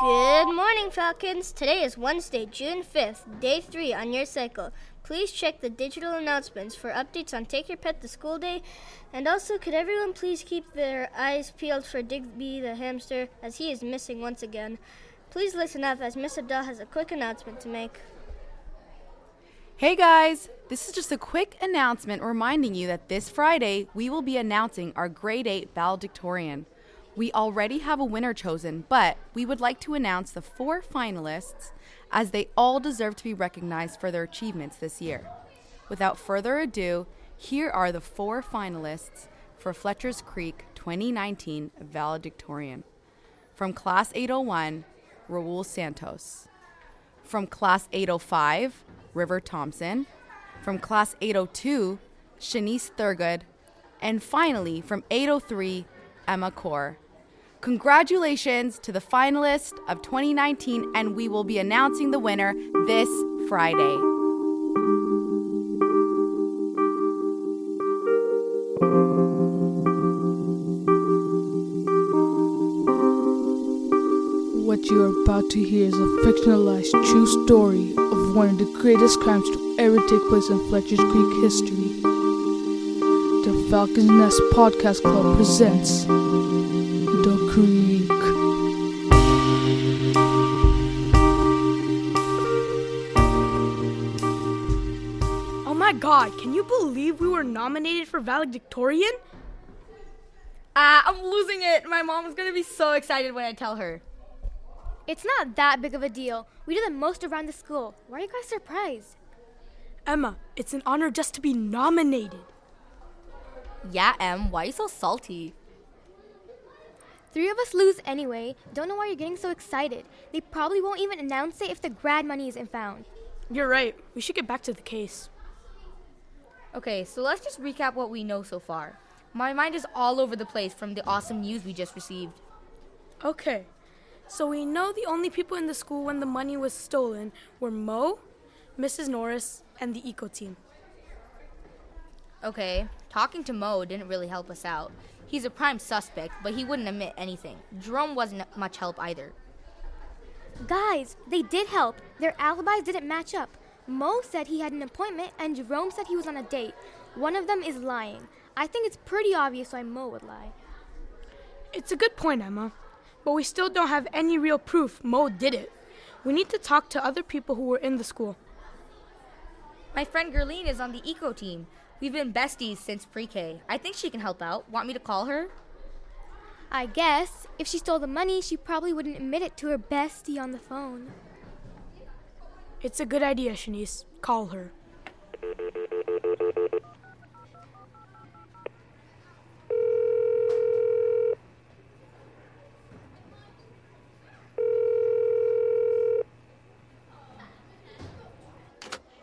Good morning, Falcons. Today is Wednesday, June 5th, day three on your cycle. Please check the digital announcements for updates on Take Your Pet to School Day. And also, could everyone please keep their eyes peeled for Digby the hamster, as he is missing once again? Please listen up, as Miss Abdel has a quick announcement to make. Hey guys, this is just a quick announcement reminding you that this Friday we will be announcing our grade 8 valedictorian. We already have a winner chosen, but we would like to announce the four finalists as they all deserve to be recognized for their achievements this year. Without further ado, here are the four finalists for Fletcher's Creek 2019 valedictorian. From Class 801, Raul Santos. From Class 805, River Thompson. From Class 802, Shanice Thurgood. And finally, from 803, Emma Core. Congratulations to the finalists of 2019, and we will be announcing the winner this Friday. What you are about to hear is a fictionalized true story of one of the greatest crimes to ever take place in Fletcher's Creek history. The Falcon Nest Podcast Club presents The Creek. Oh my god, can you believe we were nominated for valedictorian? Ah, I'm losing it. My mom is gonna be so excited when I tell her. It's not that big of a deal. We do the most around the school. Why are you guys surprised? Emma, it's an honor just to be nominated. Yeah, Em, why are you so salty? Three of us lose anyway. Don't know why you're getting so excited. They probably won't even announce it if the grad money isn't found. You're right. We should get back to the case. Okay, so let's just recap what we know so far. My mind is all over the place from the awesome news we just received. Okay, so we know the only people in the school when the money was stolen were Moe, Mrs. Norris, and the eco team. Okay, talking to Moe didn't really help us out. He's a prime suspect, but he wouldn't admit anything. Jerome wasn't much help either. Guys, they did help. Their alibis didn't match up. Moe said he had an appointment, and Jerome said he was on a date. One of them is lying. I think it's pretty obvious why Moe would lie. It's a good point, Emma, but we still don't have any real proof Moe did it. We need to talk to other people who were in the school. My friend Gerline is on the eco team. We've been besties since pre K. I think she can help out. Want me to call her? I guess if she stole the money, she probably wouldn't admit it to her bestie on the phone. It's a good idea, Shanice. Call her.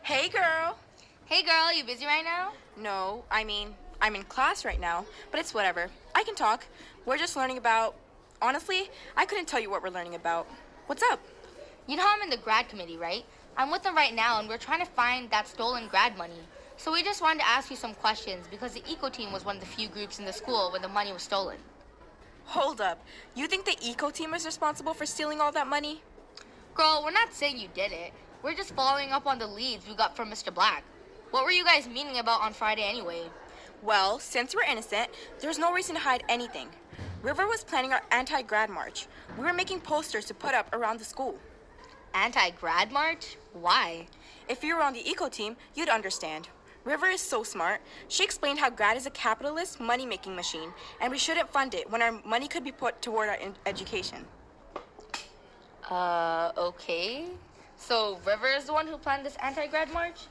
Hey, girl. Hey girl, you busy right now? No, I mean, I'm in class right now, but it's whatever. I can talk. We're just learning about. Honestly, I couldn't tell you what we're learning about. What's up? You know I'm in the grad committee, right? I'm with them right now, and we're trying to find that stolen grad money. So we just wanted to ask you some questions because the eco team was one of the few groups in the school where the money was stolen. Hold up. You think the eco team is responsible for stealing all that money? Girl, we're not saying you did it. We're just following up on the leads we got from Mr. Black. What were you guys meeting about on Friday anyway? Well, since we're innocent, there's no reason to hide anything. River was planning our anti grad march. We were making posters to put up around the school. Anti grad march? Why? If you were on the eco team, you'd understand. River is so smart. She explained how grad is a capitalist money making machine, and we shouldn't fund it when our money could be put toward our education. Uh, okay. So River is the one who planned this anti grad march?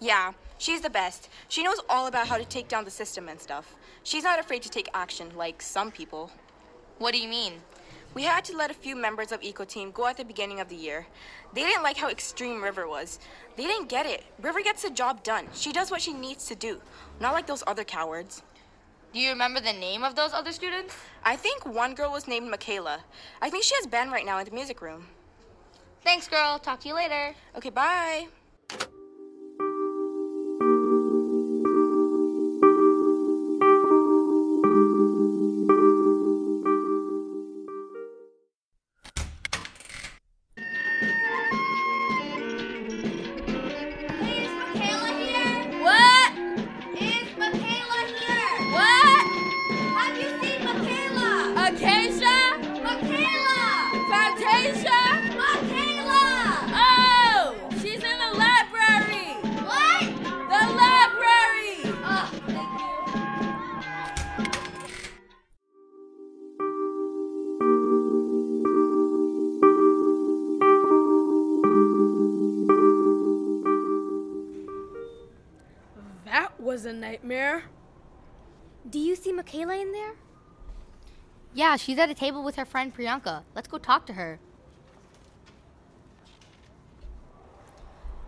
Yeah, she's the best. She knows all about how to take down the system and stuff. She's not afraid to take action like some people. What do you mean? We had to let a few members of Eco Team go at the beginning of the year. They didn't like how extreme River was. They didn't get it. River gets the job done. She does what she needs to do, not like those other cowards. Do you remember the name of those other students? I think one girl was named Michaela. I think she has band right now in the music room. Thanks, girl. Talk to you later. Okay, bye. Was a nightmare. Do you see Michaela in there? Yeah, she's at a table with her friend Priyanka. Let's go talk to her.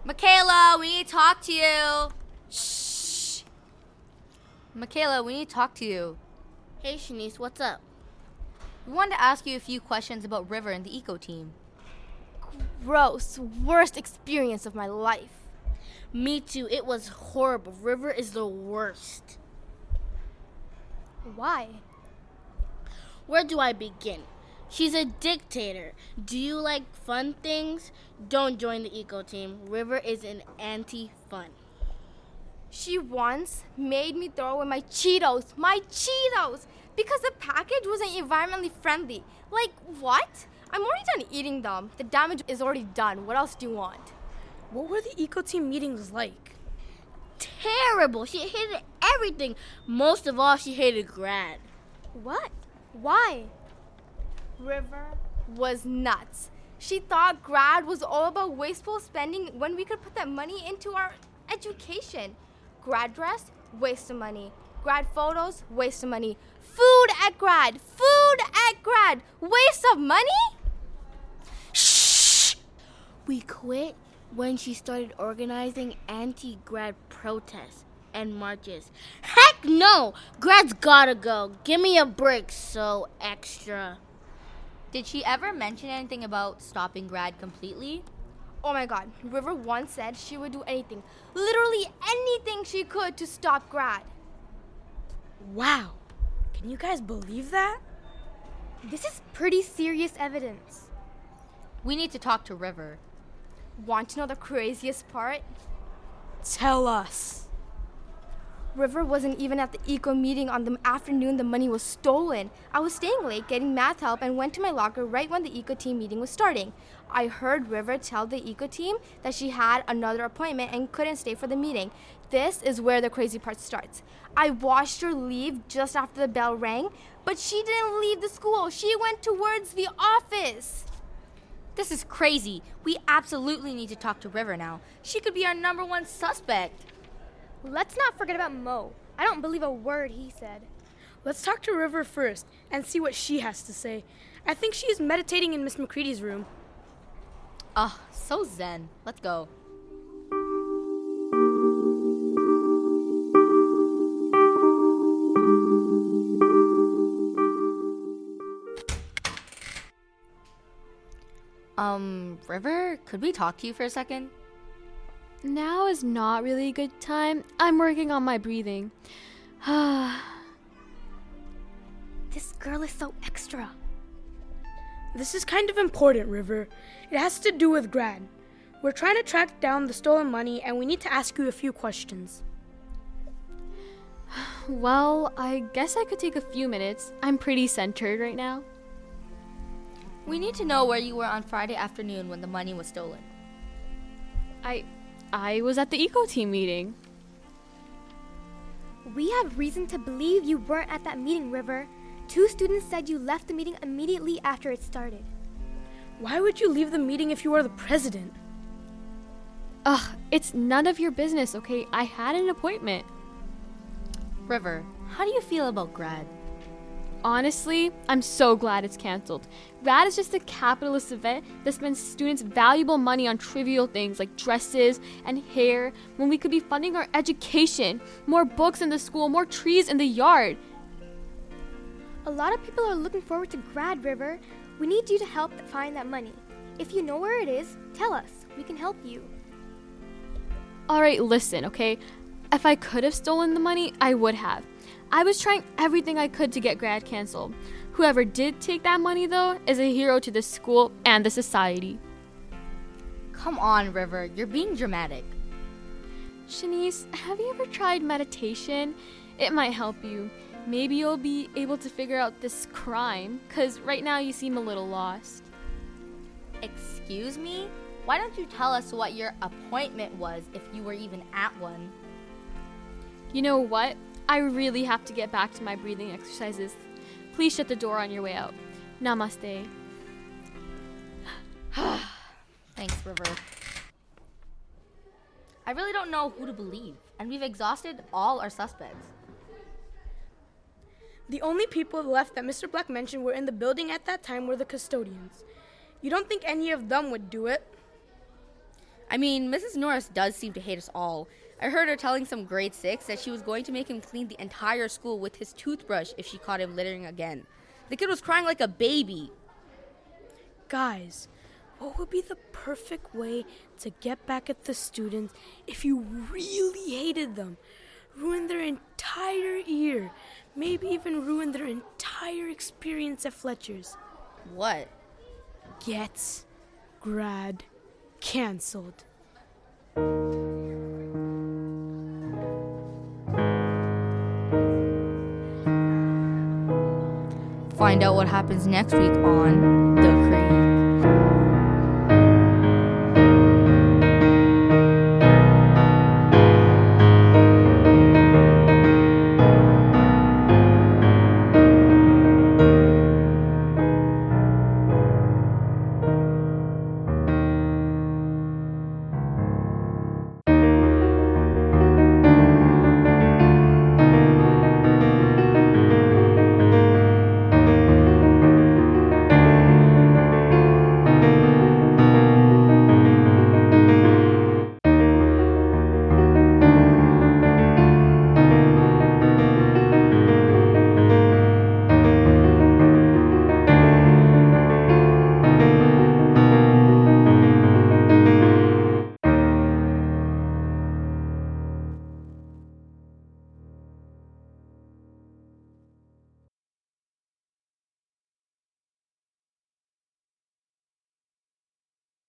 Michaela, we need to talk to you. Shh. Michaela, we need to talk to you. Hey, Shanice, what's up? We wanted to ask you a few questions about River and the Eco Team. Gross. Worst experience of my life. Me too. It was horrible. River is the worst. Why? Where do I begin? She's a dictator. Do you like fun things? Don't join the eco team. River is an anti fun. She once made me throw away my Cheetos, my Cheetos, because the package wasn't environmentally friendly. Like, what? I'm already done eating them. The damage is already done. What else do you want? What were the eco team meetings like? Terrible. She hated everything. Most of all, she hated grad. What? Why? River was nuts. She thought grad was all about wasteful spending when we could put that money into our education. Grad dress, waste of money. Grad photos, waste of money. Food at grad, food at grad, waste of money? Shh! We quit when she started organizing anti grad protests and marches. Heck no! Grad's gotta go. Give me a break, so extra. Did she ever mention anything about stopping grad completely? Oh my god, River once said she would do anything, literally anything she could to stop grad. Wow. Can you guys believe that? This is pretty serious evidence. We need to talk to River. Want to know the craziest part? Tell us. River wasn't even at the eco meeting on the afternoon the money was stolen. I was staying late getting math help and went to my locker right when the eco team meeting was starting. I heard River tell the eco team that she had another appointment and couldn't stay for the meeting. This is where the crazy part starts. I watched her leave just after the bell rang, but she didn't leave the school. She went towards the office. This is crazy. We absolutely need to talk to River now. She could be our number one suspect. Let's not forget about Moe. I don't believe a word he said. Let's talk to River first and see what she has to say. I think she is meditating in Miss McCready's room. Ah, oh, so zen. Let's go. Um, River, could we talk to you for a second? Now is not really a good time. I'm working on my breathing. this girl is so extra. This is kind of important, River. It has to do with grad. We're trying to track down the stolen money and we need to ask you a few questions. Well, I guess I could take a few minutes. I'm pretty centered right now. We need to know where you were on Friday afternoon when the money was stolen. I I was at the eco team meeting. We have reason to believe you weren't at that meeting, River. Two students said you left the meeting immediately after it started. Why would you leave the meeting if you were the president? Ugh, it's none of your business, okay? I had an appointment. River, how do you feel about grad? Honestly, I'm so glad it's canceled. Grad is just a capitalist event that spends students valuable money on trivial things like dresses and hair when we could be funding our education, more books in the school, more trees in the yard. A lot of people are looking forward to Grad River. We need you to help find that money. If you know where it is, tell us. We can help you. Alright, listen, okay? If I could have stolen the money, I would have. I was trying everything I could to get grad canceled. Whoever did take that money, though, is a hero to the school and the society. Come on, River, you're being dramatic. Shanice, have you ever tried meditation? It might help you. Maybe you'll be able to figure out this crime, because right now you seem a little lost. Excuse me? Why don't you tell us what your appointment was if you were even at one? You know what? I really have to get back to my breathing exercises. Please shut the door on your way out. Namaste. Thanks, River. I really don't know who to believe, and we've exhausted all our suspects. The only people left that Mr. Black mentioned were in the building at that time were the custodians. You don't think any of them would do it? I mean, Mrs. Norris does seem to hate us all. I heard her telling some grade six that she was going to make him clean the entire school with his toothbrush if she caught him littering again. The kid was crying like a baby. Guys, what would be the perfect way to get back at the students if you really hated them? Ruin their entire year, maybe even ruin their entire experience at Fletcher's. What? Get grad cancelled. Find out what happens next week on